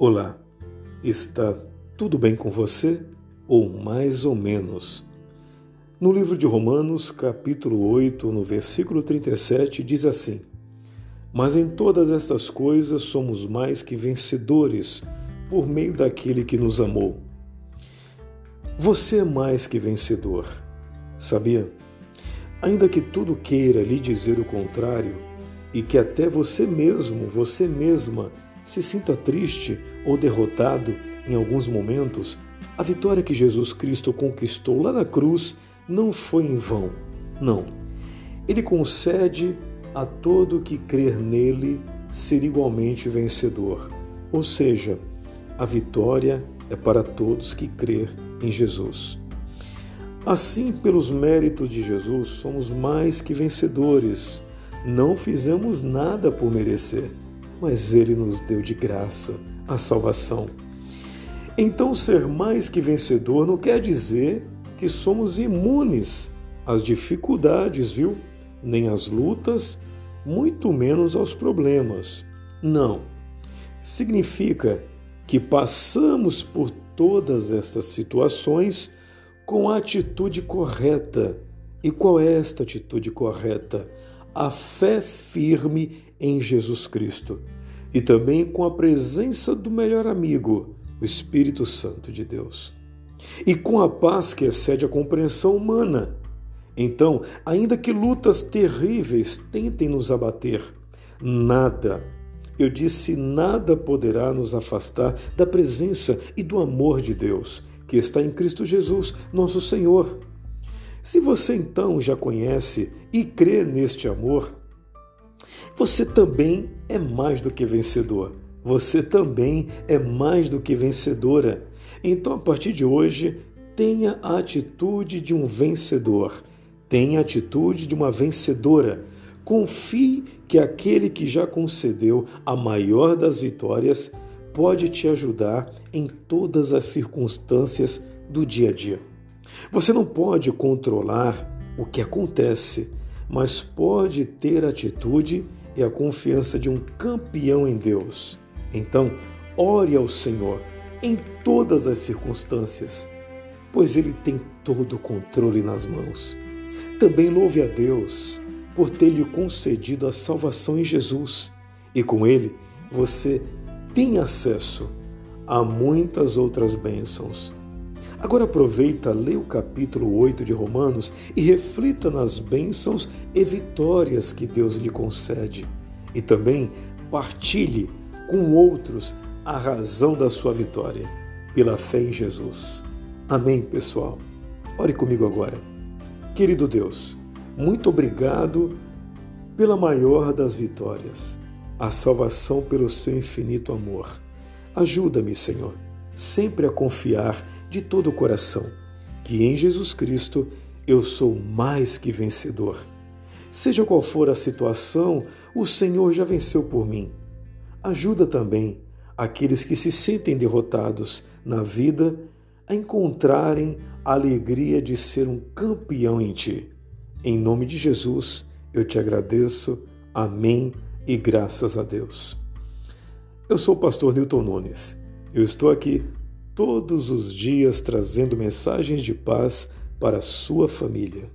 Olá, está tudo bem com você? Ou mais ou menos? No livro de Romanos, capítulo 8, no versículo 37, diz assim: Mas em todas estas coisas somos mais que vencedores por meio daquele que nos amou. Você é mais que vencedor, sabia? Ainda que tudo queira lhe dizer o contrário, e que até você mesmo, você mesma, se sinta triste ou derrotado em alguns momentos, a vitória que Jesus Cristo conquistou lá na cruz não foi em vão. Não. Ele concede a todo que crer nele ser igualmente vencedor. Ou seja, a vitória é para todos que crer em Jesus. Assim, pelos méritos de Jesus, somos mais que vencedores. Não fizemos nada por merecer mas ele nos deu de graça a salvação. Então, ser mais que vencedor não quer dizer que somos imunes às dificuldades, viu? Nem às lutas, muito menos aos problemas. Não. Significa que passamos por todas estas situações com a atitude correta. E qual é esta atitude correta? A fé firme em Jesus Cristo e também com a presença do melhor amigo, o Espírito Santo de Deus. E com a paz que excede a compreensão humana. Então, ainda que lutas terríveis tentem nos abater, nada, eu disse, nada poderá nos afastar da presença e do amor de Deus, que está em Cristo Jesus, nosso Senhor. Se você então já conhece e crê neste amor, você também é mais do que vencedor. Você também é mais do que vencedora. Então, a partir de hoje, tenha a atitude de um vencedor. Tenha a atitude de uma vencedora. Confie que aquele que já concedeu a maior das vitórias pode te ajudar em todas as circunstâncias do dia a dia. Você não pode controlar o que acontece, mas pode ter atitude e a confiança de um campeão em Deus. Então, ore ao Senhor em todas as circunstâncias, pois Ele tem todo o controle nas mãos. Também louve a Deus por ter lhe concedido a salvação em Jesus e com Ele você tem acesso a muitas outras bênçãos Agora aproveita, lê o capítulo 8 de Romanos e reflita nas bênçãos e vitórias que Deus lhe concede. E também partilhe com outros a razão da sua vitória, pela fé em Jesus. Amém, pessoal? Ore comigo agora. Querido Deus, muito obrigado pela maior das vitórias, a salvação pelo seu infinito amor. Ajuda-me, Senhor sempre a confiar de todo o coração que em Jesus Cristo eu sou mais que vencedor. Seja qual for a situação, o Senhor já venceu por mim. Ajuda também aqueles que se sentem derrotados na vida a encontrarem a alegria de ser um campeão em Ti. Em nome de Jesus, eu te agradeço. Amém e graças a Deus. Eu sou o pastor Newton Nunes eu estou aqui todos os dias trazendo mensagens de paz para a sua família.